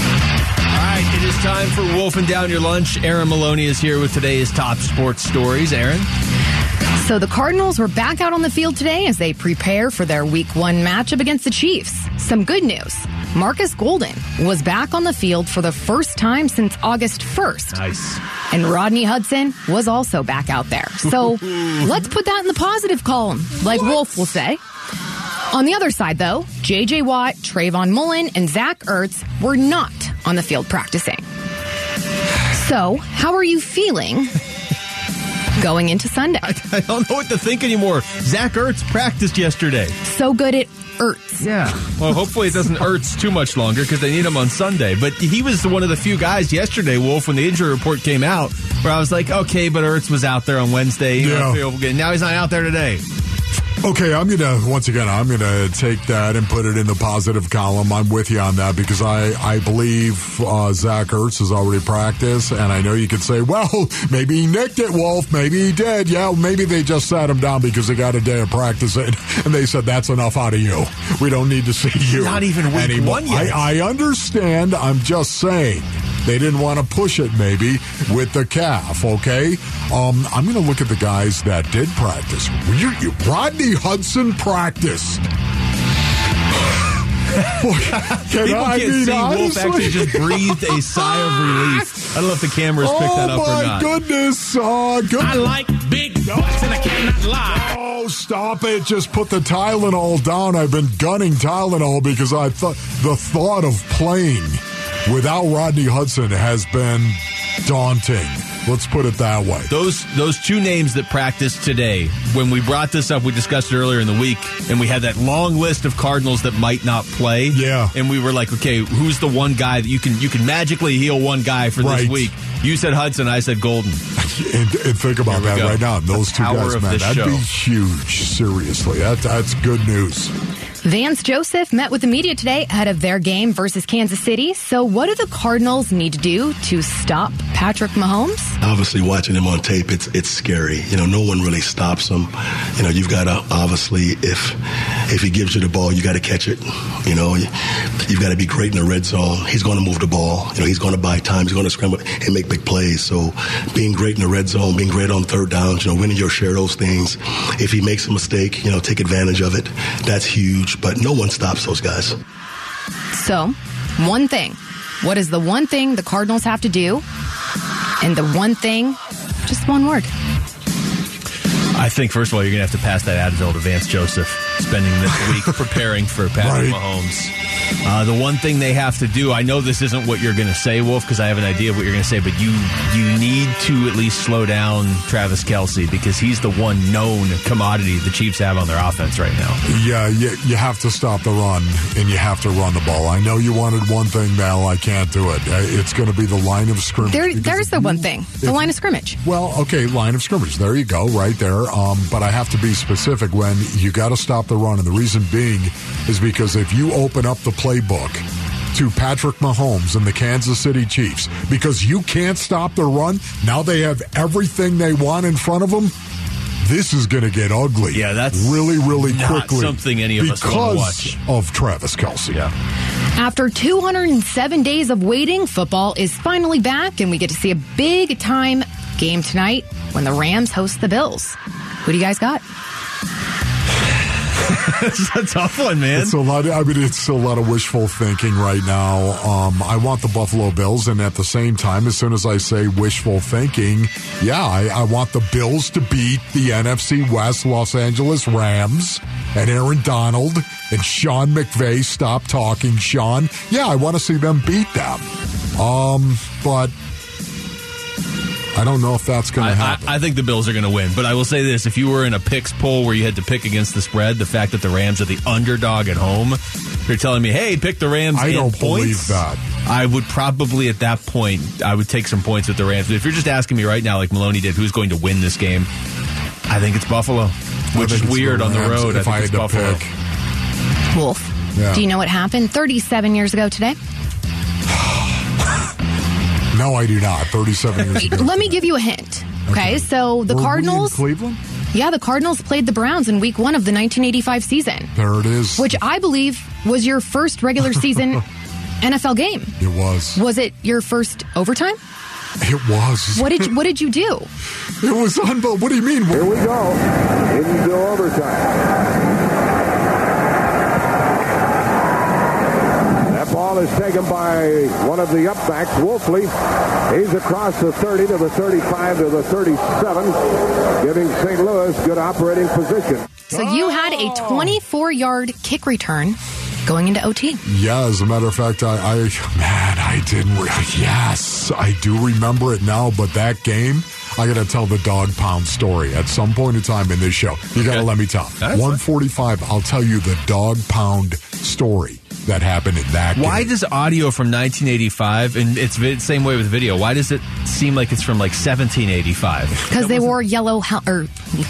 All right, it is time for Wolfing Down Your Lunch. Aaron Maloney is here with today's top sports stories. Aaron? So the Cardinals were back out on the field today as they prepare for their week one matchup against the Chiefs. Some good news. Marcus Golden was back on the field for the first time since August 1st. Nice. And Rodney Hudson was also back out there. So let's put that in the positive column, like Wolf will say. On the other side, though, J.J. Watt, Trayvon Mullen, and Zach Ertz were not on the field practicing. So, how are you feeling going into Sunday? I, I don't know what to think anymore. Zach Ertz practiced yesterday. So good at Ertz. Yeah. Well, hopefully it doesn't Ertz too much longer because they need him on Sunday. But he was one of the few guys yesterday, Wolf, when the injury report came out, where I was like, okay, but Ertz was out there on Wednesday. Yeah. now he's not out there today. Okay, I'm gonna once again. I'm gonna take that and put it in the positive column. I'm with you on that because I I believe uh, Zach Ertz has already practiced, and I know you could say, well, maybe he nicked it, Wolf. Maybe he did. Yeah, maybe they just sat him down because they got a day of practice in, and they said that's enough out of you. We don't need to see you. Not even week anymore. one yet. I, I understand. I'm just saying. They didn't want to push it maybe with the calf, okay? Um, I'm going to look at the guys that did practice. You- you- Rodney Hudson practiced. Can People I can't mean, see Wolf honestly? actually just breathed a sigh of relief. I don't know if the cameras picked that up oh or my not. goodness! Uh, good. I like big butts and I cannot lie. Oh, stop it. Just put the Tylenol down. I've been gunning Tylenol because I thought the thought of playing without Rodney Hudson has been daunting. Let's put it that way. Those those two names that practiced today. When we brought this up, we discussed it earlier in the week, and we had that long list of Cardinals that might not play. Yeah. and we were like, okay, who's the one guy that you can you can magically heal one guy for Right. this week? You said Hudson, I said Golden. And, and think about that go. right now. The Those two guys, man, that'd be huge. Seriously, that, that's good news. Vance Joseph met with the media today ahead of their game versus Kansas City. So, what do the Cardinals need to do to stop Patrick Mahomes? obviously watching him on tape it's it's scary. You know no one really stops him. You know you've got to obviously if if he gives you the ball you got to catch it. You know you, you've got to be great in the red zone. He's going to move the ball. You know he's going to buy time. He's going to scramble and make big plays. So being great in the red zone being great on third downs you know winning your share of those things if he makes a mistake you know take advantage of it that's huge but no one stops those guys So, one thing. What is the one thing the Cardinals have to do? And the one thing, just one word. I think first of all, you're gonna have to pass that Advil to Vance Joseph, spending this week preparing for Patrick Right. Mahomes. Uh, the one thing they have to do, I know this isn't what you're going to say, Wolf, because I have an idea of what you're going to say, but you you need to at least slow down Travis Kelce because he's the one known commodity the Chiefs have on their offense right now. Yeah, you, you have to stop the run and you have to run the ball. I know you wanted one thing, Mel. I can't do it. Uh, It's going to be the line of scrimmage. There, there's the if one thing the if- line of scrimmage. Well, okay, line of scrimmage. There you go, right there. Um, but I have to be specific when you got to stop the run, and the reason being is because if you open up the playbook to Patrick Mahomes and the Kansas City Chiefs, because you can't stop the run, now they have everything they want in front of them. This is going to get ugly. Yeah, that's really, really not quickly. something any of us because of Travis Kelce. Yeah. After 207 days of waiting, football is finally back, and we get to see a big time game tonight when the Rams host the Bills. Who do you guys got? It's a tough one, man. It's a lot. Of, I mean, it's a lot of wishful thinking right now. Um, I want the Buffalo Bills, and at the same time, as soon as I say wishful thinking, yeah, I, I want the Bills to beat the NFC West Los Angeles Rams and Aaron Donald and Sean McVay. Stop talking, Sean. Yeah, I want to see them beat them. Um, but I don't know if that's going to happen. I, I think the Bills are going to win, but I will say this: if you were in a picks poll where you had to pick against the spread, the fact that the Rams are the underdog at home, you're telling me, "Hey, pick the Rams." I don't points, believe that. I would probably at that point I would take some points with the Rams. But if you're just asking me right now, like Maloney did, who's going to win this game? I think it's Buffalo, which is weird the on the road. If I I, think had it's to Buffalo. pick, Wolf. Yeah. Do you know what happened 37 years ago today? No, I do not. Thirty-seven years ago. Let me give you a hint. Okay, so the Were we in Cardinals. Cleveland. Yeah, the Cardinals played the Browns in week one of the 1985 season, There it is. which I believe was your first regular season NFL game. it was. Was it your first overtime? It was. What did what did you do? It was unbelievable. What do you mean? Here we go into overtime. That ball is taken by one of the upbacks, Wolfley. He's across the 30 to the 35 to the 37, giving St. Louis good operating position. So you had a 24 yard kick return going into OT. Yeah, as a matter of fact, I, I man, I didn't. Re- yes, I do remember it now. But that game, I got to tell the dog pound story at some point in time in this show. You got to Okay. let me tell. That's One forty-five. I'll tell you the dog pound story that happened in that. Why game. does audio from 1985 and it's vi- same way with video? Why does it seem like it's from like 1785? Because they wore yellow hel- or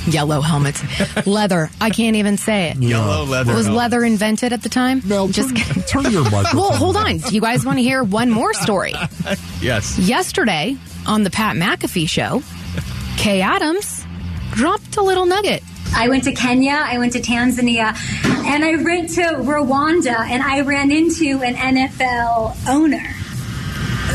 yellow helmets, leather. I can't even say it. Yellow leather. Was helmet. leather invented at the time? No, Just turn, kidding. turn your microphone. Well, hold on. Do you guys want to hear one more story? Yes. Yesterday on the Pat McAfee show, Kay Adams dropped a little nugget. I went to Kenya, I went to Tanzania, and I went to Rwanda, and I ran into an NFL owner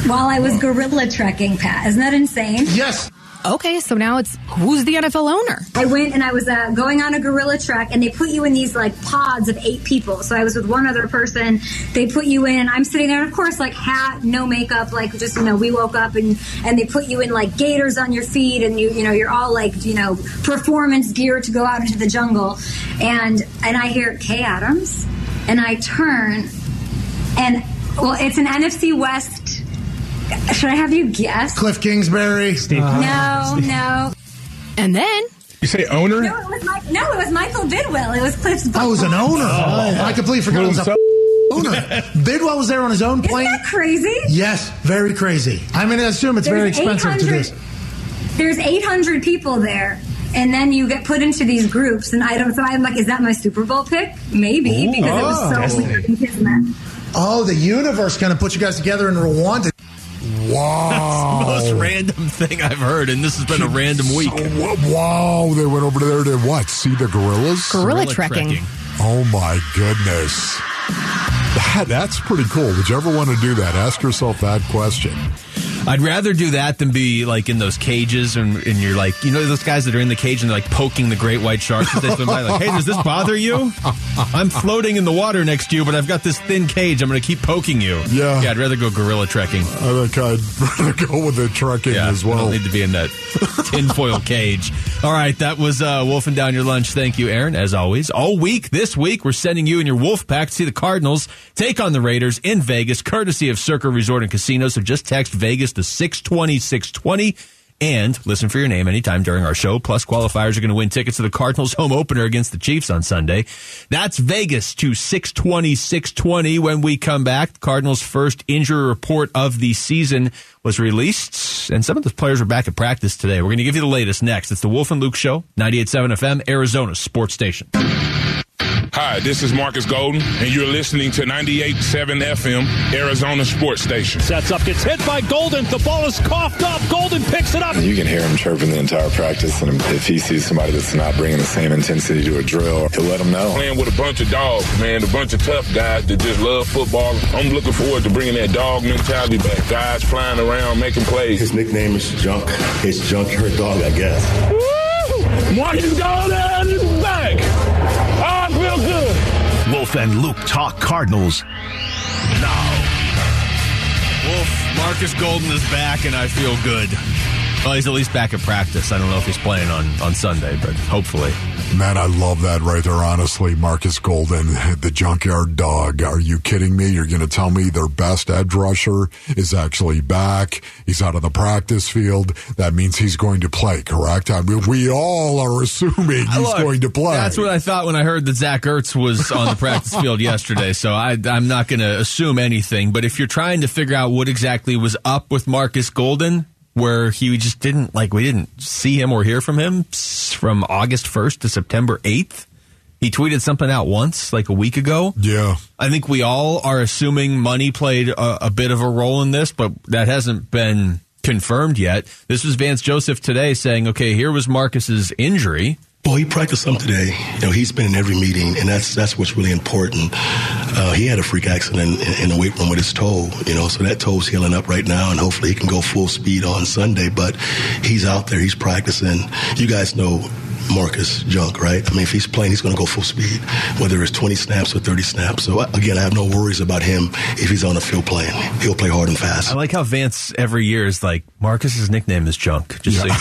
while I was gorilla trekking, Pat. Isn't that insane? Yes. Okay, so now it's who's the NFL owner? I went and I was uh, going on a gorilla trek, and they put you in these like pods of eight people. So I was with one other person. They put you in. I'm sitting there, and of course, like hat, no makeup, like just you know, we woke up and and they put you in like gaiters on your feet, and you you know, you're all like you know, performance gear to go out into the jungle. And and I hear Kay Adams, and I turn, and well, it's an NFC West. Should I have you guess? Cliff Kingsbury. Uh, no, no. And then You say owner? No, it was Mike, no, it was Michael Bidwill. It was Cliff's. Oh, I was an owner. Oh, I completely forgot it was a owner. Bidwill was there on his own Isn't plane. that crazy? Yes, very crazy. I mean, I assume it's very expensive to 800 do. There's 800 people there, and then you get put into these groups, and I don't. So I'm like, is that my Super Bowl pick? Maybe because oh, it was so weird and kismet. Oh, the universe kind of put you guys together in Rwanda. Wow. That's the most random thing I've heard, and this has been a random week. So, wow, they went over there to what? See the gorillas? gorilla, trekking. Oh my goodness. That, that's pretty cool. Would you ever want to do that? Ask yourself that question. I'd rather do that than be like in those cages and, and you're like, you know, those guys that are in the cage and they're like poking the great white sharks as they swim by. Like, hey, does this bother you? I'm floating in the water next to you, but I've got this thin cage. I'm going to keep poking you. Yeah. Yeah, I'd rather go gorilla trekking. I think I'd rather go with the trekking Yeah, as I well. don't need to be in that tinfoil cage. All right, that was uh, wolfing down your lunch. Thank you, Aaron, as always. All week this week, we're sending you and your wolf pack to see the Cardinals take on the Raiders in Vegas, courtesy of Circa Resort and Casino. So just text Vegas to 620 620 and listen for your name anytime during our show. Plus, qualifiers are going to win tickets to the Cardinals home opener against the Chiefs on Sunday. That's Vegas to 620 620. When we come back, the Cardinals' first injury report of the season was released, and some of the players are back at practice today. We're going to give you the latest next. It's the Wolf and Luke Show, 98.7 FM, Arizona sports station. Hi, this is Marcus Golden, and you're listening to 98.7 FM, Arizona Sports Station. Sets up, gets hit by Golden. The ball is coughed up. Golden picks it up. You can hear him chirping the entire practice, and if he sees somebody that's not bringing the same intensity to a drill, he'll let them know. Playing with a bunch of dogs, man, a bunch of tough guys that just love football. I'm looking forward to bringing that dog mentality back. Guys flying around, making plays. His nickname is Junk. It's Junkyard Dog, I guess. Woo! Marcus Golden Wolf and Luke talk Cardinals. Now, Wolf, Marcus Golden is back, and I feel good. Well, he's at least back at practice. I don't know if he's playing on, on Sunday, but hopefully. Man, I love that right there, honestly. Marcus Golden, the junkyard dog. Are you kidding me? You're going to tell me their best edge rusher is actually back. He's out of the practice field. That means he's going to play, correct? I mean, we all are assuming he's Look, going to play. That's what I thought when I heard that Zach Ertz was on the practice field yesterday. So I, I'm not going to assume anything. But if you're trying to figure out what exactly was up with Marcus Golden, where he just didn't like we didn't see him or hear from him from August 1st to September 8th. He tweeted something out once, like a week ago. Yeah. I think we all are assuming money played a, a bit of a role in this, but that hasn't been confirmed yet. This was Vance Joseph today saying, okay, here was Marcus's injury. Well, he practiced some today. You know, he's been in every meeting, and that's that's what's really important. Uh, he had a freak accident in, in the weight room with his toe. You know, so that toe's healing up right now, and hopefully he can go full speed on Sunday. But he's out there, he's practicing. You guys know Marcus Junk, right? I mean, if he's playing, he's going to go full speed, whether it's 20 snaps or 30 snaps. So again, I have no worries about him if he's on the field playing. He'll play hard and fast. I like how Vance every year is like Marcus's nickname is Junk. Just so you know,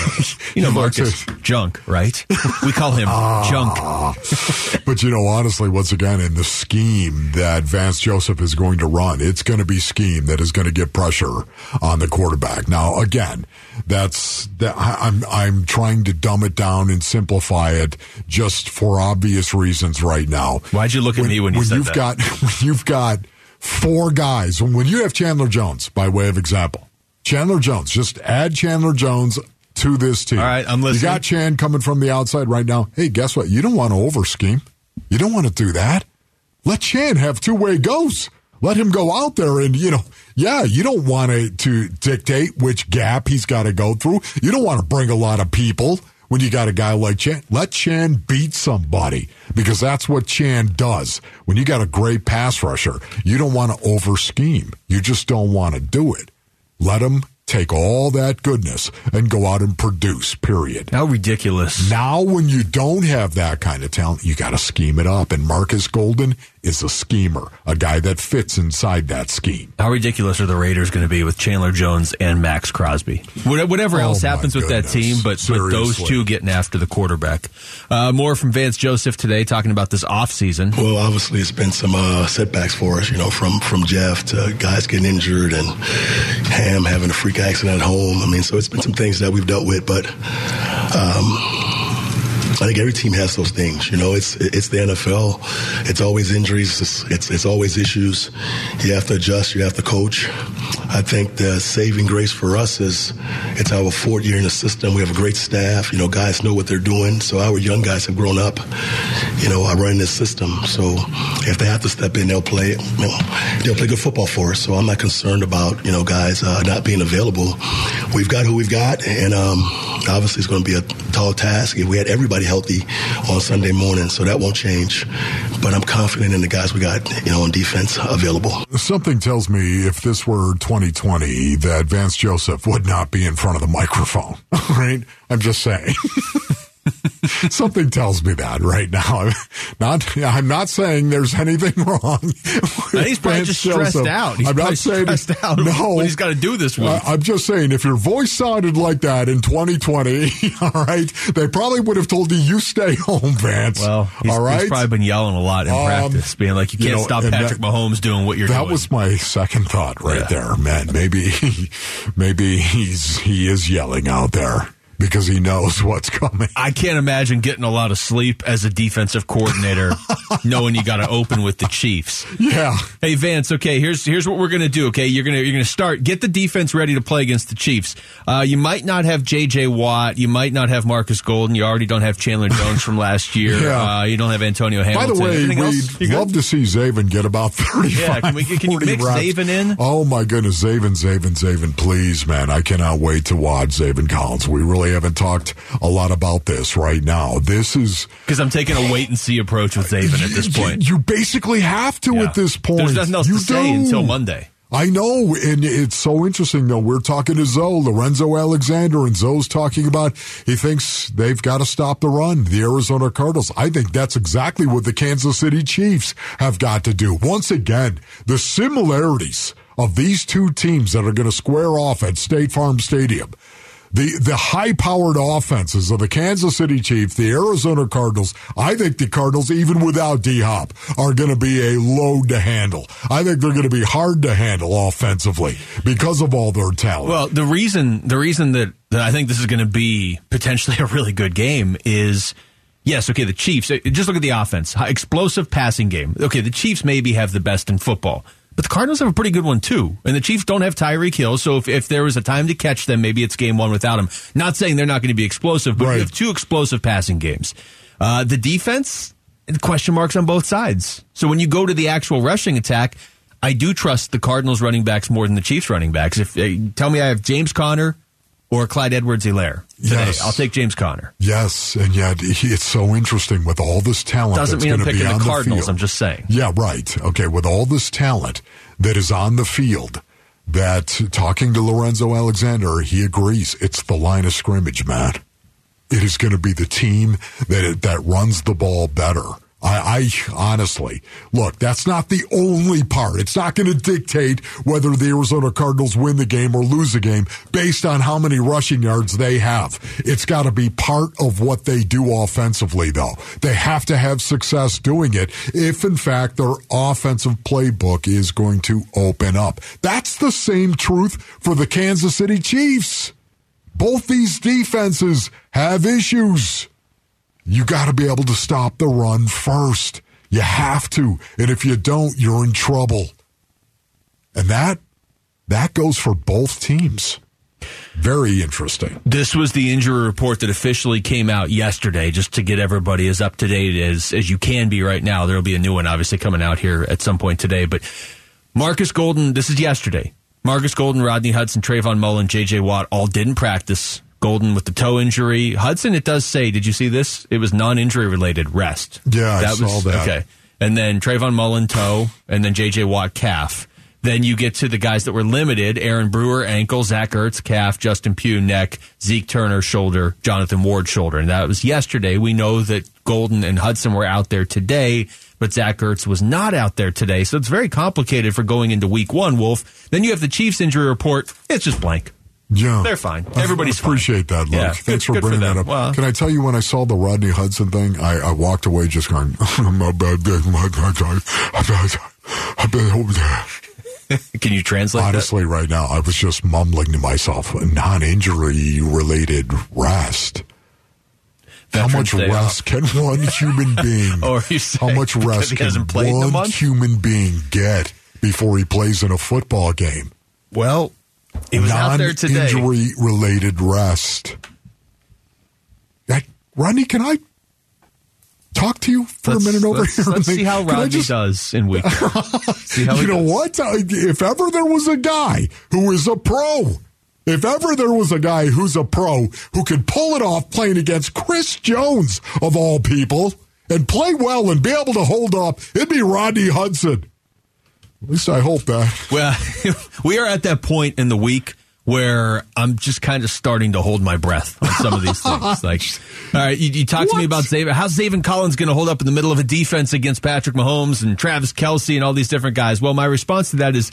you know He likes Marcus Junk, right? We call him ah. Junk. but you know, honestly, once again, in the scheme that Vance Joseph is going to run, it's going to be scheme that is going to get pressure on the quarterback. Now, again, that's that. I- I'm I'm trying to dumb it down and simplify it just for obvious reasons right now. Why'd you look at me when you said you've that? got when you've got four guys when you have Chandler Jones by way of example. Chandler Jones, just add Chandler Jones to this team. All right, I'm listening. You got Chan coming from the outside right now. Hey, guess what? You don't want to over scheme. You don't want to do that. Let Chan have two way goes. Let him go out there and, you know, yeah, you don't want to, to dictate which gap he's got to go through. You don't want to bring a lot of people when you got a guy like Chan. Let Chan beat somebody because that's what Chan does. When you got a great pass rusher, you don't want to over scheme. You just don't want to do it. Let him take all that goodness and go out and produce, period. How ridiculous. Now, when you don't have that kind of talent, you got to scheme it up. And Marcus Golden is a schemer, a guy that fits inside that scheme. How ridiculous are the Raiders going to be with Chandler Jones and Maxx Crosby? Whatever Oh, else my happens with that team, but, with those two getting after the quarterback. Uh, more from Vance Joseph today, talking about this offseason. Well, obviously, it's been some uh, setbacks for us, you know, from from Jeff to guys getting injured and Ham having a freak accident at home. I mean, so it's been some things that we've dealt with, but um, I think every team has those things. You know, it's it's the NFL. It's always injuries. It's, it's it's always issues. You have to adjust. You have to coach. I think the saving grace for us is it's our fourth year in the system. We have a great staff. You know, guys know what they're doing. So our young guys have grown up. You know, I run this system. So if they have to step in, they'll play. You know, they'll play good football for us. So I'm not concerned about you know guys uh, not being available. We've got who we've got, and um, obviously it's going to be a tall task. If we had everybody healthy on Sunday morning, so that won't change. But I'm confident in the guys we got, you know, on defense available. Something tells me if this were 2020, that Vance Joseph would not be in front of the microphone. Right? I'm just saying. Something tells me that right now. Not, I'm not saying there's anything wrong. with he's probably just stressed out. He's I'm not saying stressed out No, he's gotta do this week. Uh, I'm just saying if your voice sounded like that in 2020, all right, they probably would have told you you stay home, Vance. Well, he's, all right. he's probably been yelling a lot in Um, practice, being like, you you can't know, stop Patrick that- Mahomes doing what you're that doing. That was my second thought right Yeah. there, man. Maybe, maybe he's he is yelling out there because he knows what's coming. I can't imagine getting a lot of sleep as a defensive coordinator, knowing you got to open with the Chiefs. Yeah. Hey Vance, okay, here's here's what we're gonna do. Okay, you're gonna you're gonna start get the defense ready to play against the Chiefs. Uh, you might not have J.J. Watt, you might not have Marcus Golden, you already don't have Chandler Jones from last year. Yeah. Uh, you don't have Antonio Hamilton. By the way, we'd love to see Zaven get about 35. Yeah, can we- can you mix reps. Zaven in? Oh my goodness, Zaven, Zaven, Zaven, please, man. I cannot wait to watch Zaven Collins. We really haven't talked a lot about this right now. This is Because I'm taking a wait and see approach with Zaven at this point. You, you basically have to Yeah. at this point. There's nothing else you to say do. until Monday. I know, and it's so interesting though. We're talking to Zoe, Lorenzo Alexander, and Zoe's talking about he thinks they've got to stop the run, the Arizona Cardinals. I think that's exactly what the Kansas City Chiefs have got to do. Once again, the similarities of these two teams that are going to square off at State Farm Stadium. The the high powered offenses of the Kansas City Chiefs, the Arizona Cardinals. I think the Cardinals, even without D Hop, are going to be a load to handle. I think they're going to be hard to handle offensively because of all their talent. Well, the reason the reason that, that I think this is going to be potentially a really good game is yes, okay, the Chiefs. Just look at the offense, explosive passing game. Okay, the Chiefs maybe have the best in football. But the Cardinals have a pretty good one too, and the Chiefs don't have Tyreek Hill. So if, if there was a time to catch them, maybe it's game one without him. Not saying they're not going to be explosive, but Right. you have two explosive passing games. Uh, the defense, question marks on both sides. So when you go to the actual rushing attack, I do trust the Cardinals running backs more than the Chiefs running backs. If uh, tell me I have James Conner or Clyde Edwards-Helaire today, Yes. I'll take James Conner. Yes, and yet he- it's so interesting with all this talent. Doesn't mean I'm picking the Cardinals. field. I'm just saying. Yeah, right. Okay, with all this talent that is on the field, that talking to Lorenzo Alexander, he agrees it's the line of scrimmage, man. It is going to be the team that that runs the ball better. I, I honestly look. That's not the only part. It's not going to dictate whether the Arizona Cardinals win the game or lose the game based on how many rushing yards they have. It's got to be part of what they do offensively, though. They have to have success doing it if, in fact, their offensive playbook is going to open up. That's the same truth for the Kansas City Chiefs. Both these defenses have issues. You got to be able to stop the run first. You have to. And if you don't, you're in trouble. And that that goes for both teams. Very interesting. This was the injury report that officially came out yesterday, just to get everybody as up to date as, as you can be right now. There will be a new one, obviously, coming out here at some point today. But Marcus Golden, this is yesterday. Marcus Golden, Rodney Hudson, Trayvon Mullen, J.J. Watt all didn't practice. Golden with the toe injury. Hudson, it does say, did you see this? It was non injury related rest. Yeah, I saw that. Okay. And then Trayvon Mullen, toe, and then J.J. Watt, calf. Then you get to the guys that were limited Aaron Brewer, ankle, Zach Ertz, calf, Justin Pugh, neck, Zeke Turner, shoulder, Jonathan Ward, shoulder. And that was yesterday. We know that Golden and Hudson were out there today, but Zach Ertz was not out there today. So it's very complicated for going into week one, Wolf. Then you have the Chiefs injury report. It's just blank. Yeah. They're fine. Everybody's I appreciate that, Luke. Yeah, Thanks good- for good for bringing that up. Well- Can I tell you when I saw the Rodney Hudson thing, I, I walked away just going, my bad, my bad, I've been over there. Can you translate that? Honestly, right now, I was just mumbling to myself, non-injury related rest. How much rest off. can one human being? Or you how much rest can hasn't played in a one human being get before he plays in a football game? Well, he was out there today. Non-injury related rest. That, Rodney, can I talk to you for Let's, a minute over let's, here? let's see how Rodney just- does in week. see how you know does. what? If ever there was a guy who is a pro, if ever there was a guy who's a pro who could pull it off playing against Chris Jones, of all people, and play well and be able to hold up, it'd be Rodney Hudson. At least I hope that. Well, we are at that point in the week where I'm just kind of starting to hold my breath on some of these things. Like, all right, you, you talk to me about Zaven. How's Zaven Collins going to hold up in the middle of a defense against Patrick Mahomes and Travis Kelce and all these different guys? Well, my response to that is.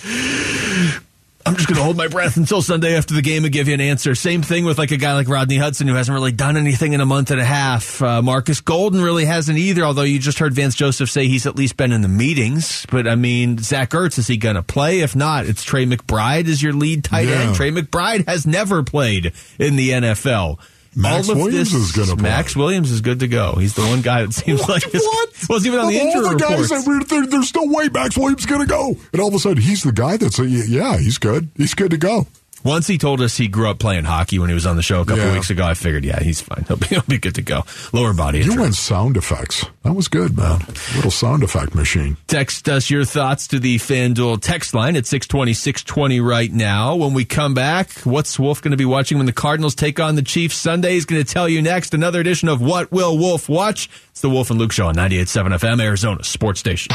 I'm just going to hold my breath until Sunday after the game and give you an answer. Same thing with like a guy like Rodney Hudson who hasn't really done anything in a month and a half. Uh, Marcus Golden really hasn't either, although you just heard Vance Joseph say he's at least been in the meetings. But I mean, Zach Ertz, is he going to play? If not, it's Trey McBride as your lead tight Yeah. end. Trey McBride has never played in the NFL. Max All of Williams this, is gonna play. Max Williams is good to go. He's the one guy that seems like it's, wasn't even on the injury all the guys reports. that there, there's no way Max Williams is going to go. And all of a sudden, he's the guy that's, a, yeah, he's good. He's good to go. Once he told us he grew up playing hockey when he was on the show a couple Yeah. weeks ago, I figured, yeah, he's fine. He'll be, he'll be good to go. Lower body You went sound effects. That was good, man. Little sound effect machine. Text us your thoughts to the FanDuel text line at 620, 620 right now. When we come back, what's Wolf going to be watching when the Cardinals take on the Chiefs Sunday? He's going to tell you next. Another edition of What Will Wolf Watch? It's the Wolf and Luke Show on 98.7 FM, Arizona Sports Station.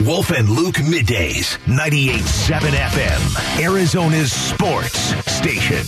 Wolf and Luke middays, 98.7 FM, Arizona's sports station.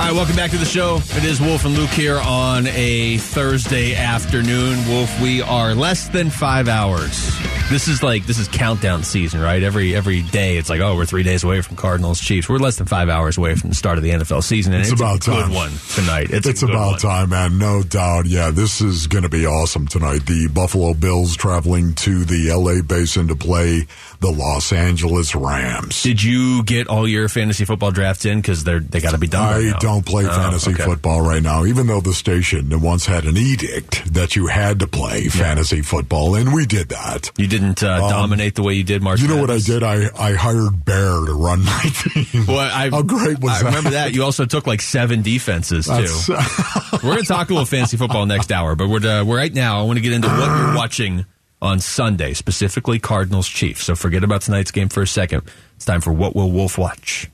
All right, welcome back to the show. It is Wolf and Luke here on a Thursday afternoon. Wolf, we are less than five hours. This is like this is countdown season, right? Every every day, it's like, oh, we're three days away from Cardinals Chiefs. We're less than five hours away from the start of the NFL season, and It's it's, about a good time. one tonight. It's, It's good about one. time, man. No doubt. Yeah, this is going to be awesome tonight. The Buffalo Bills traveling to the LA Basin to play the Los Angeles Rams. Did you get all your fantasy football drafts in? Because they're they got to be done. I don't play Oh, fantasy okay. football right now, even though the station once had an edict that you had to play fantasy football, and we did that. You didn't uh, dominate the way you did. Um, You know what I did? I, I hired Bear to run my team. Well, I, How great was that. I that? remember that. You also took like seven defenses too. We're going to talk a little fantasy football next hour, but we're, uh, we're right now. I want to get into what you're watching on Sunday, specifically Cardinals Chiefs. So forget about tonight's game for a second. It's time for what will Wolf watch.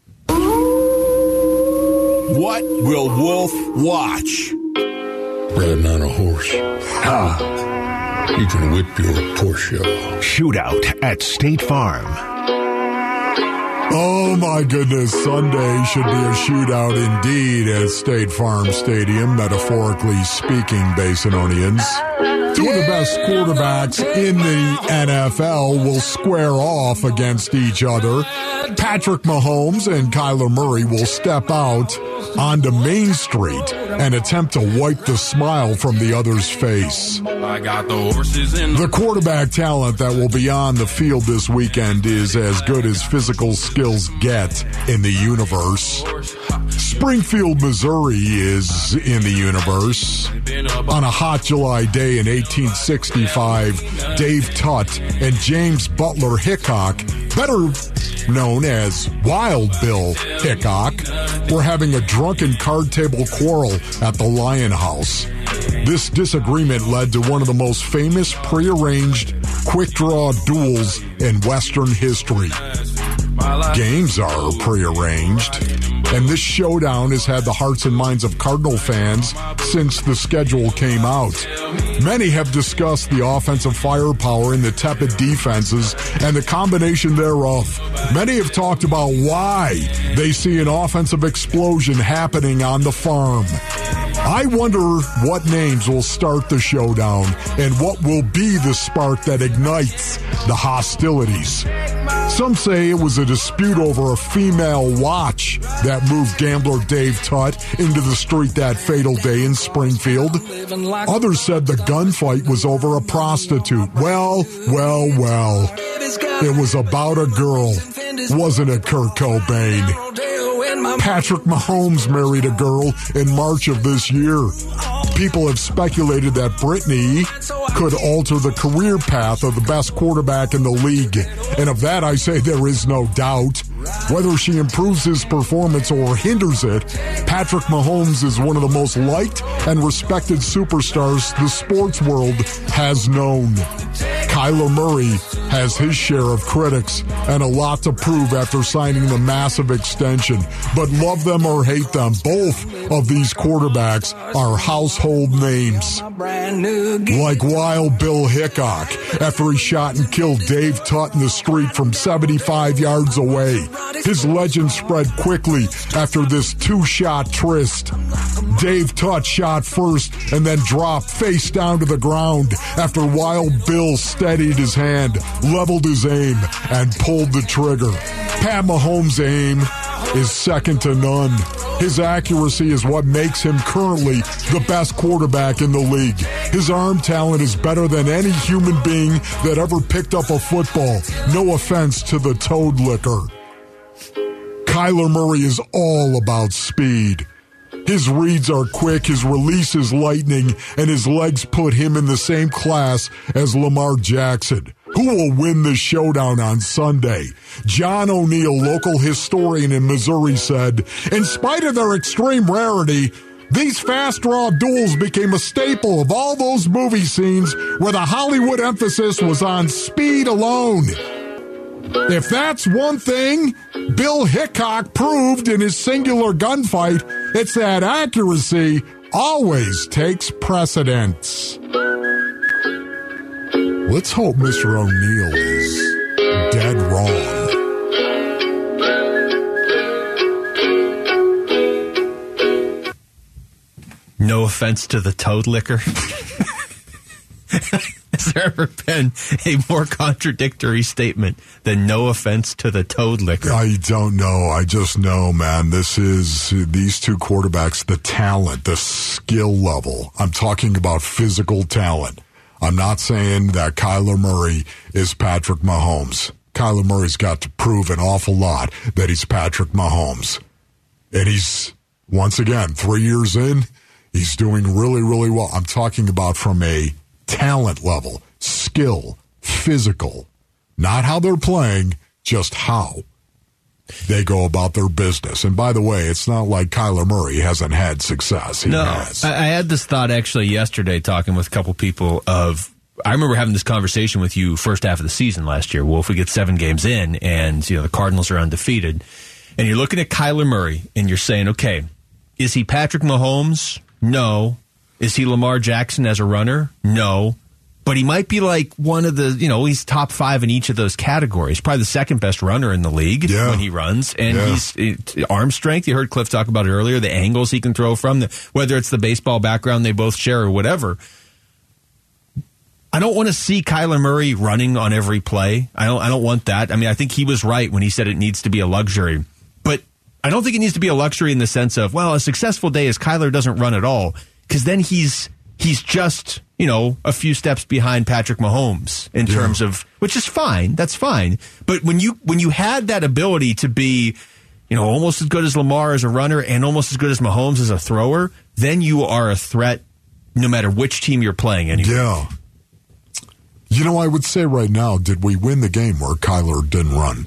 What will Wolf watch? Riding on a horse. Ha. You can whip your Porsche. Shootout at State Farm. Oh my goodness, Sunday should be a shootout indeed at State Farm Stadium, metaphorically speaking, Basinonians. Two of the best quarterbacks in the NFL will square off against each other. Patrick Mahomes and Kyler Murray will step out onto Main Street and attempt to wipe the smile from the other's face. I got the horses in The quarterback talent that will be on the field this weekend is as good as physical skills get in the universe. Springfield, Missouri is in the universe. On a hot July day in 1865, Dave Tutt and James Butler Hickok, better known as Wild Bill Hickok, were having a drunken card table quarrel at the Lyon House. This disagreement led to one of the most famous prearranged quick draw duels in Western history. Games are prearranged, and this showdown has had the hearts and minds of Cardinal fans since the schedule came out. Many have discussed the offensive firepower in the tepid defenses and the combination thereof. Many have talked about why they see an offensive explosion happening on the farm. I wonder what names will start the showdown and what will be the spark that ignites the hostilities. Some say it was a dispute over a female watch that moved gambler Dave Tutt into the street that fatal day in Springfield. Others said the gunfight was over a prostitute. Well, well, well. It was about a girl, wasn't it, Kurt Cobain? Patrick Mahomes married a girl in March of this year. People have speculated that Brittany could alter the career path of the best quarterback in the league. And of that, I say there is no doubt. Whether she improves his performance or hinders it, Patrick Mahomes is one of the most liked and respected superstars the sports world has known. Kyler Murray has his share of critics and a lot to prove after signing the massive extension. But love them or hate them, both of these quarterbacks are household names. Like Wild Bill Hickok after he shot and killed Dave Tutt in the street from 75 yards away. His legend spread quickly after this two shot tryst. Dave Tutt shot first and then dropped face down to the ground after Wild Bill steadied his hand, leveled his aim, and pulled the trigger. Pat Mahomes' aim is second to none. His accuracy is what makes him currently the best quarterback in the league. His arm talent is better than any human being that ever picked up a football. No offense to the toad licker. Kyler Murray is all about speed. His reads are quick, his release is lightning, and his legs put him in the same class as Lamar Jackson. Who will win the showdown on Sunday? John O'Neill, local historian in Missouri, said, In spite of their extreme rarity, these fast draw duels became a staple of all those movie scenes where the Hollywood emphasis was on speed alone. If that's one thing Bill Hickok proved in his singular gunfight, it's that accuracy always takes precedence. Let's hope Mr. O'Neill is dead wrong. No offense to the toad liquor. Has there ever been a more contradictory statement than no offense to the toad liquor? I don't know. I just know, man, this is these two quarterbacks, the talent, the skill level. I'm talking about physical talent. I'm not saying that Kyler Murray is Patrick Mahomes. Kyler Murray's got to prove an awful lot that he's Patrick Mahomes. And he's, once again, three years in, he's doing really, really well. I'm talking about from a talent level, skill, physical, not how they're playing, just how they go about their business. And by the way, it's not like Kyler Murray hasn't had success. He no, has. I, I had this thought actually yesterday talking with a couple people of. I remember having this conversation with you first half of the season last year. Well, if we get seven games in and you know the Cardinals are undefeated, and you're looking at Kyler Murray and you're saying, okay, is he Patrick Mahomes? No. Is he Lamar Jackson as a runner? No. But he might be like one of the, you know, he's top five in each of those categories. Probably the second best runner in the league Yeah. when he runs. And Yeah. he's it, arm strength. You heard Cliff talk about it earlier, the angles he can throw from, the, whether it's the baseball background they both share or whatever. I don't want to see Kyler Murray running on every play. I don't. I don't want that. I mean, I think he was right when he said it needs to be a luxury, but I don't think it needs to be a luxury in the sense of well, a successful day is Kyler doesn't run at all because then he's he's just you know a few steps behind Patrick Mahomes in terms of which is fine. That's fine. But when you when you had that ability to be you know almost as good as Lamar as a runner and almost as good as Mahomes as a thrower, then you are a threat no matter which team you're playing. Anyway. Yeah. You know, I would say right now, did we win the game where Kyler didn't run?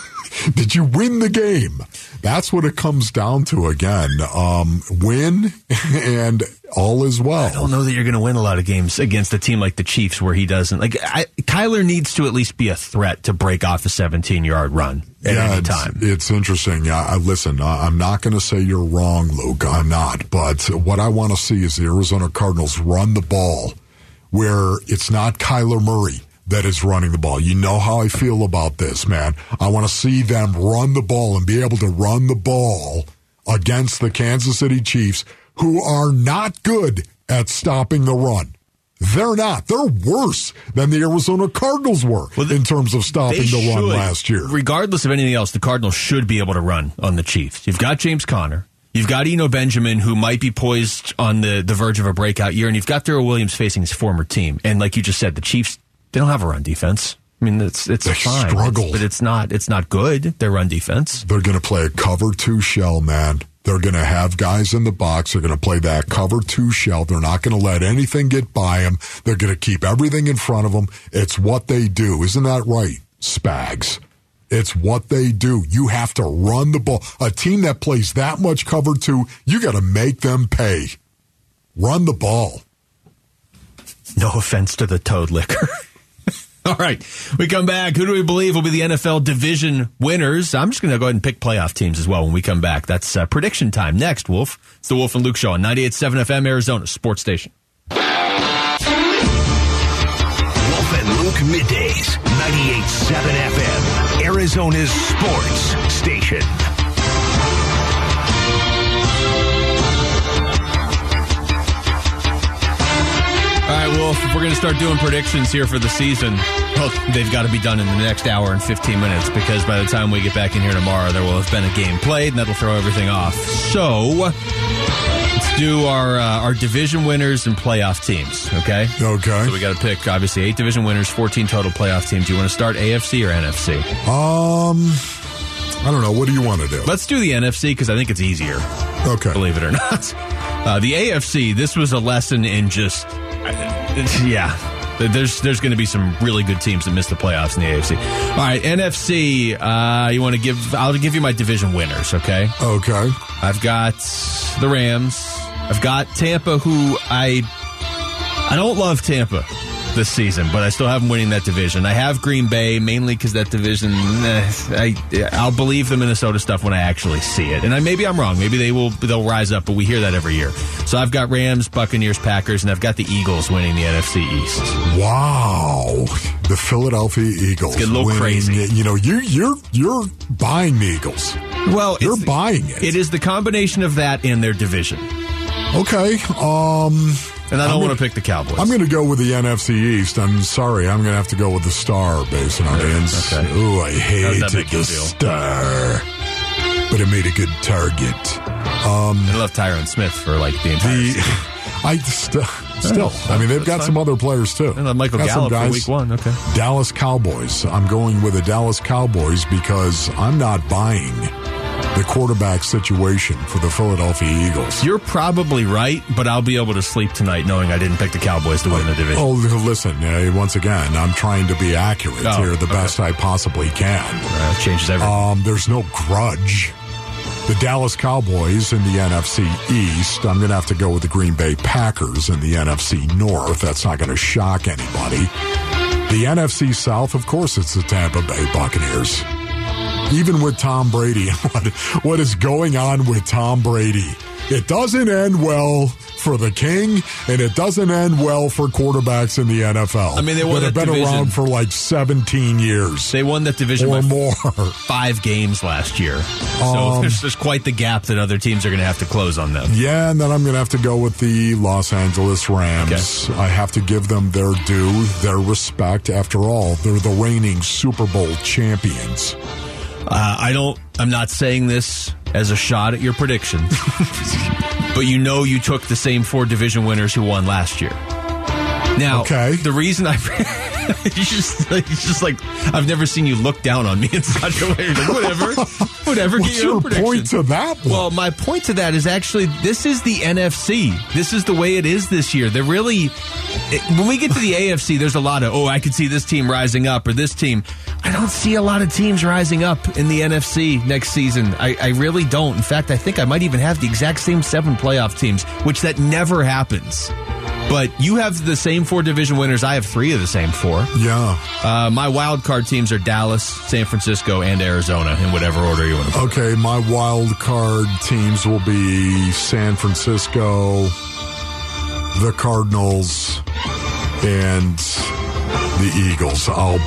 did you win the game? That's what it comes down to again. Um, win and all is well. I don't know that you're going to win a lot of games against a team like the Chiefs where he doesn't. Like I, Kyler needs to at least be a threat to break off a 17 yard run at yeah, any it's, time. It's interesting. Yeah, I, listen, I, I'm not going to say you're wrong, Luke. I'm not. But what I want to see is the Arizona Cardinals run the ball where it's not Kyler Murray that is running the ball. You know how I feel about this, man. I want to see them run the ball and be able to run the ball against the Kansas City Chiefs, who are not good at stopping the run. They're not. They're worse than the Arizona Cardinals were in terms of stopping the run last year. Regardless of anything else, the Cardinals should be able to run on the Chiefs. You've got James Conner. You've got Eno Benjamin, who might be poised on the, the verge of a breakout year, and you've got Darrel Williams facing his former team. And like you just said, the Chiefs they don't have a run defense. I mean, it's it's They fine, struggle. but it's not it's not good. Their run defense. They're going to play a cover two shell, man. They're going to have guys in the box. They're going to play that cover two shell. They're not going to let anything get by them. They're going to keep everything in front of them. It's what they do. Isn't that right, Spags? It's what they do. You have to run the ball. A team that plays that much cover two, you got to make them pay. Run the ball. No offense to the toad liquor. All right, we come back. Who do we believe will be the NFL division winners? I'm just going to go ahead and pick playoff teams as well when we come back. That's uh, prediction time next, Wolf. It's the Wolf and Luke Show on 98.7 FM, Arizona Sports Station. Wolf and Luke middays, 98.7 FM, Arizona's sports station. Wolf, if we're going to start doing predictions here for the season, well, they've got to be done in the next hour and 15 minutes because by the time we get back in here tomorrow, there will have been a game played and that'll throw everything off. So, let's do our uh, our division winners and playoff teams, okay? Okay. So we got to pick, obviously, eight division winners, 14 total playoff teams. Do you want to start AFC or NFC? Um, I don't know. What do you want to do? Let's do the NFC because I think it's easier. Okay. Believe it or not. Uh, the AFC, this was a lesson in just, yeah. There's there's going to be some really good teams that miss the playoffs in the AFC. All right, NFC. Uh, you want to give? I'll give you my division winners. Okay. Okay. I've got the Rams. I've got Tampa, who I I don't love Tampa this season, but I still have them winning that division. I have Green Bay mainly because that division. eh, I I'll believe the Minnesota stuff when I actually see it, and I, maybe I'm wrong. Maybe they will they'll rise up, but we hear that every year. So I've got Rams, Buccaneers, Packers, and I've got the Eagles winning the NFC East. Wow, the Philadelphia Eagles. It's a little winning. crazy. You know, you you're you're buying the Eagles. Well, You're buying it. It is the combination of that and their division. Okay. Um, and I don't want gonna- pick the Cowboys. I'm going to go with the NFC East. I'm sorry. I'm going to have to go with the Star based on audience. Okay. Ooh, I How does that hated the? Star. But it made a good target. Um, I love Tyron Smith for like the entire the, season. I st- still, I mean, they've got fine. some other players too. And, uh, Michael Got Gallup for guys. week one. Okay. Dallas Cowboys. I'm going with the Dallas Cowboys because I'm not buying the quarterback situation for the Philadelphia Eagles. You're probably right, but I'll be able to sleep tonight knowing I didn't pick the Cowboys to win the division. Oh, listen, uh, once again, I'm trying to be accurate Oh, here the okay. best I possibly can. Uh, changes everything. Um, there's no grudge. The Dallas Cowboys in the NFC East. I'm going to have to go with the Green Bay Packers in the NFC North. That's not going to shock anybody. The NFC South, of course, it's the Tampa Bay Buccaneers. Even with Tom Brady, what, what is going on with Tom Brady? It doesn't end well for the King, and it doesn't end well for quarterbacks in the NFL. I mean, they won that have been division. around for like 17 years. They won that division or by more. five games last year. So Um, there's, there's quite the gap that other teams are going to have to close on them. Yeah, and then I'm going to have to go with the Los Angeles Rams. I have to give them their due, their respect. After all, they're the reigning Super Bowl champions. Uh, I don't. I'm not saying this as a shot at your prediction, but you know you took the same four division winners who won last year. Now, Okay. the reason I you just like, it's just like I've never seen you look down on me in such a way. Like, whatever, whatever. What's get your, your point to that one? Well, my point to that is actually this is the NFC. This is the way it is this year. They're really it, when we get to the AFC, there's a lot of oh, I could see this team rising up or this team. I don't see a lot of teams rising up in the NFC next season. I, I really don't. In fact, I think I might even have the exact same seven playoff teams, which that never happens. But you have the same four division winners. I have three of the same four. Yeah. Uh, my wild card teams are Dallas, San Francisco, and Arizona in whatever order you want to. Okay, my wild card teams will be San Francisco, the Cardinals, and the Eagles. I'll.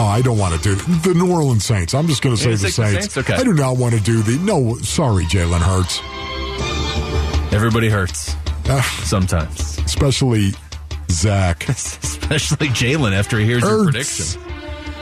Oh, I don't want to do the New Orleans Saints. I'm just going to say the gonna the Saints. Saints? Okay. I do not want to do the. No, sorry, Jalen Hurts. Everybody hurts sometimes, especially Zach, especially Jalen after he hears your prediction.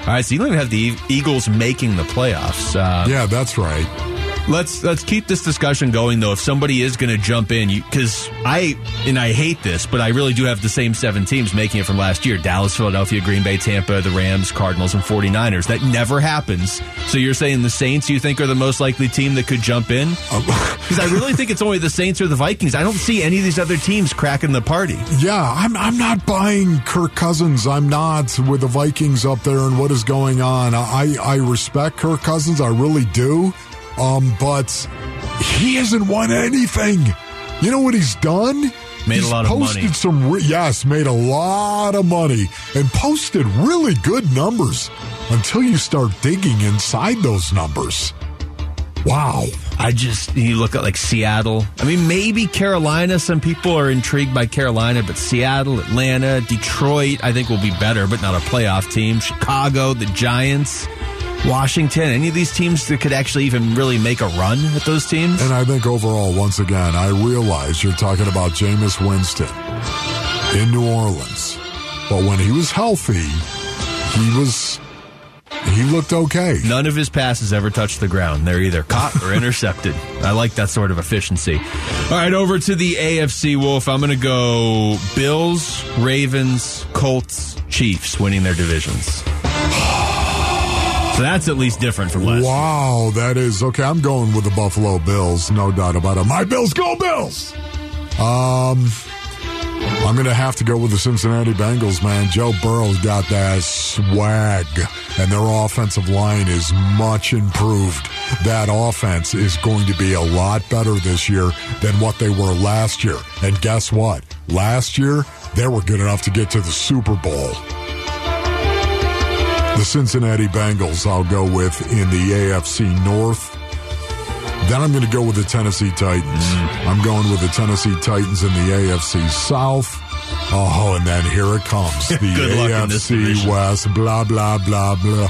All right, so you don't even have the Eagles making the playoffs. Uh, yeah, that's right. Let's let's keep this discussion going though. If somebody is going to jump in, because I and I hate this, but I really do have the same seven teams making it from last year: Dallas, Philadelphia, Green Bay, Tampa, the Rams, Cardinals, and 49ers. That never happens. So you're saying the Saints you think are the most likely team that could jump in? Um, because I really think it's only the Saints or the Vikings. I don't see any of these other teams cracking the party. Yeah, I'm I'm not buying Kirk Cousins. I'm not with the Vikings up there and what is going on. I I respect Kirk Cousins. I really do. Um, but he hasn't won anything. You know what he's done? Made a lot of posted money. some re- yes, made a lot of money and posted really good numbers until you start digging inside those numbers. Wow. I just you look at like Seattle. I mean, maybe Carolina. Some people are intrigued by Carolina, but Seattle, Atlanta, Detroit, I think will be better, but not a playoff team. Chicago, the Giants, Washington. Any of these teams that could actually even really make a run at those teams? And I think overall, once again, I realize you're talking about Jameis Winston in New Orleans. But when he was healthy, he was he looked okay. None of his passes ever touched the ground. They're either caught or intercepted. I like that sort of efficiency. All right, over to the AFC Wolf. I'm going to go Bills, Ravens, Colts, Chiefs winning their divisions. So that's at least different from last year. Wow, that is okay. I'm going with the Buffalo Bills, no doubt about it. My Bills go Bills. Um, I'm going to have to go with the Cincinnati Bengals, man. Joe Burrow's got that swag, and their offensive line is much improved. That offense is going to be a lot better this year than what they were last year. And guess what? Last year, they were good enough to get to the Super Bowl. The Cincinnati Bengals, I'll go with in the AFC North. Then I'm going to go with the Tennessee Titans. Mm. I'm going with the Tennessee Titans in the AFC South. Oh, and then here it comes. The Good luck in this AFC. West, blah, blah, blah, blah.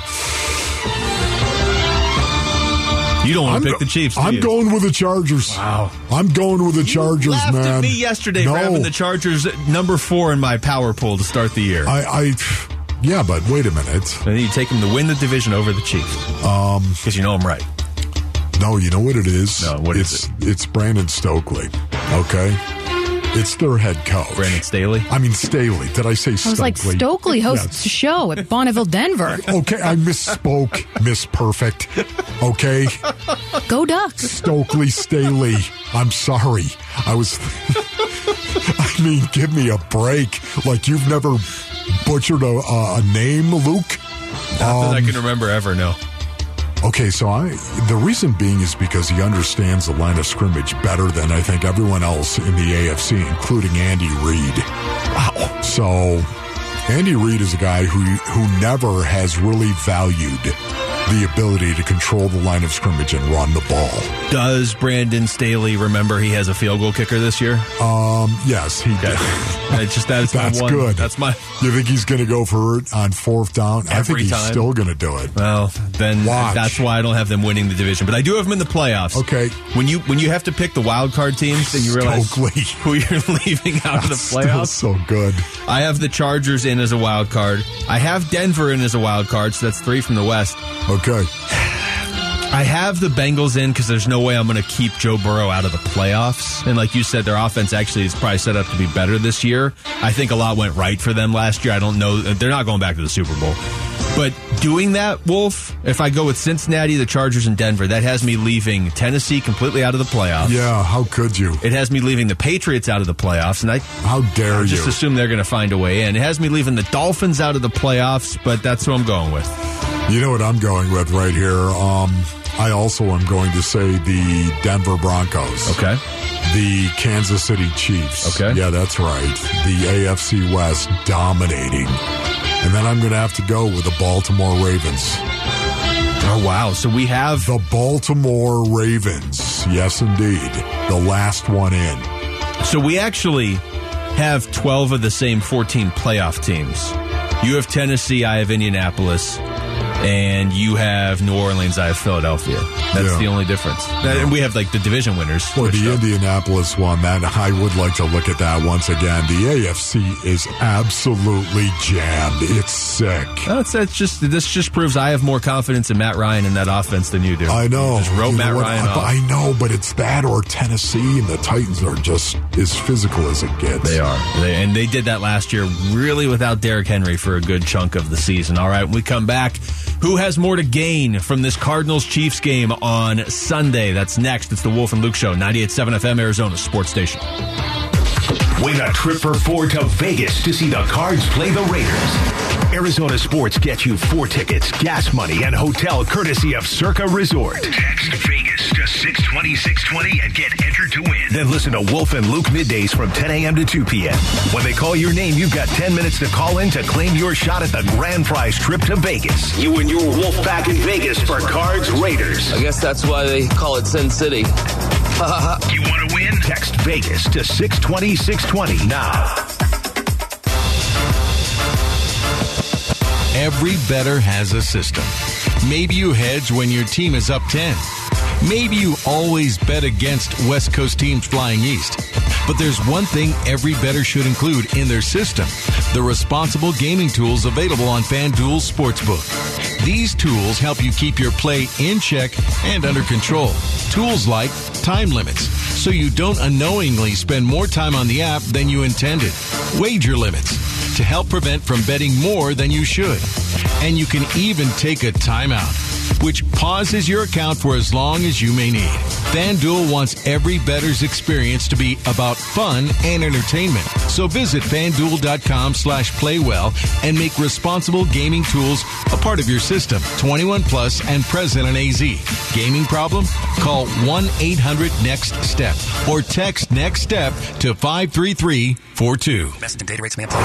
You don't want to pick the Chiefs. I'm you? going with the Chargers. Wow. I'm going with the Chargers, laughed man. at me yesterday no, having the Chargers number four in my power poll to start the year. I, I, yeah, but wait a minute. and then you take them to win the division over the Chiefs Um, because you know I'm right. no, you know what it is? No, what is it's, It's Brandon Stokley. Okay, it's their head coach, Brandon Staley. I mean Staley. Did I say I was like, Stokley hosts Yes. a show at Bonneville, Denver. Okay, I misspoke. Miss Perfect. Okay, Go Ducks. Stokley Staley. I'm sorry. I was. I mean, give me a break. Like you've never butchered a, a, name, Luke. Not that I Um, can remember ever. No. Okay, so I the reason being is because he understands the line of scrimmage better than I think everyone else in the AFC, including Andy Reid. Wow. So Andy Reid is a guy who who never has really valued the ability to control the line of scrimmage and run the ball. Does Brandon Staley remember he has a field goal kicker this year? Um, yes, he Okay. It's just that's, That's one. good. That's my You think he's going to go for it on fourth down? I think he's time. still going to do it. well. Then Watch. that's why I don't have them winning the division, but I do have them in the playoffs. Okay. When you when you have to pick the wild card teams, and you realize Stokley. who you're leaving out of the playoffs. so good. I have the Chargers in as a wild card. I have Denver in as a wild card, so that's three from the West. Okay. I have the Bengals in because there's no way I'm going to keep Joe Burrow out of the playoffs. And like you said, their offense actually is probably set up to be better this year. I think a lot went right for them last year. I don't know. They're not going back to the Super Bowl. But doing that, Wolf, if I go with Cincinnati, the Chargers, and Denver, that has me leaving Tennessee completely out of the playoffs. Yeah, how could you? It has me leaving the Patriots out of the playoffs, and I How dare I just you? assume they're going to find a way in. It has me leaving the Dolphins out of the playoffs, but that's who I'm going with. You know what I'm going with right here? Um, I also am going to say the Denver Broncos. Okay. The Kansas City Chiefs. Okay. Yeah, that's right. The AFC West dominating. And then I'm going to have to go with the Baltimore Ravens. Oh, wow. So we have. The Baltimore Ravens. Yes, indeed. The last one in. So we actually have 12 of the same 14 playoff teams. You have Tennessee, I have Indianapolis, and you have New Orleans, I have Philadelphia. That's Yeah. the only difference. That- And we have like the division winners. Switched the up. Indianapolis one, that I would like to look at that once again. The AFC is absolutely jammed. It's sick. No, it's, it's just this just proves I have more confidence in Matt Ryan in that offense than you do. I know. You just wrote You know Matt what? Ryan I. I know, but it's that or Tennessee, and the Titans are just as physical as it gets. They are. They, and they did that last year, really without Derrick Henry for a good chunk of the season. All right, when we come back, who has more to gain from this Cardinals Chiefs game on Sunday? That's next. It's the Wolf and Luke Show, 98.7 FM, Arizona Sports Station. Win a trip for four to Vegas to see the Cards play the Raiders. Arizona Sports gets you four tickets, gas money, and hotel courtesy of Circa Resort. Text Vegas to 620 620 and get entered to win. Then listen to Wolf and Luke middays from 10 a.m. to 2 p.m. When they call your name, you've got 10 minutes to call in to claim your shot at the grand prize trip to Vegas. You and your Wolf back in Vegas for Cards Raiders. I guess that's why they call it Sin City. you want to win? Text Vegas to 620 620 now. Every bettor has a system. Maybe you hedge when your team is up 10. Maybe you always bet against West Coast teams flying east. But there's one thing every bettor should include in their system the responsible gaming tools available on FanDuel Sportsbook. These tools help you keep your play in check and under control. Tools like time limits, so you don't unknowingly spend more time on the app than you intended. Wager limits to help prevent from betting more than you should. And you can even take a timeout, which pauses your account for as long as you may need. FanDuel wants every bettor's experience to be about fun and entertainment. So visit fanduel.com slash playwell and make responsible gaming tools a part of your system. 21 plus and present in AZ. Gaming problem? Call 1-800-NEXT-STEP or text NEXT STEP to 53342. Best and data rates may apply.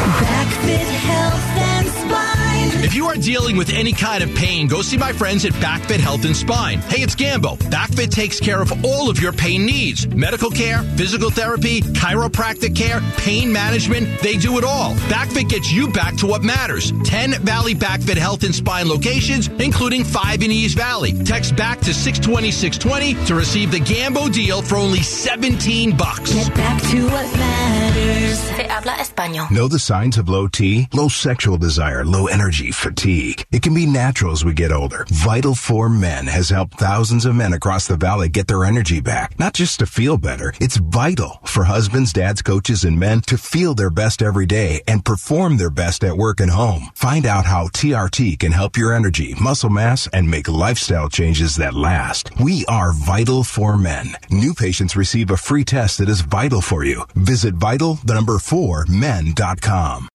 If you are dealing with any kind of pain, go see my friends at BackFit Health and Spine. Hey, it's Gambo. BackFit takes care of all of your pain needs. Medical care, physical therapy, chiropractic care, pain management, they do it all. BackFit gets you back to what matters. 10 Valley BackFit Health and Spine locations, including 5 in East Valley. Text back to 620 620 to receive the Gambo deal for only 17 bucks. Get back to what matters. Se habla español. Know the signs of low T? Low sexual desire, low energy, fatigue. It can be natural as we get older. Vital for Men has helped thousands of men across the valley get their energy back. Not just to feel better, it's vital for husbands, dads, coaches, and men to feel their best every day and perform their best at work and home. Find out how TRT can help your energy, muscle mass, and make lifestyle changes that last. We are Vital for Men. New patients receive a free test that is vital for you. Visit vital, the number four, men.com.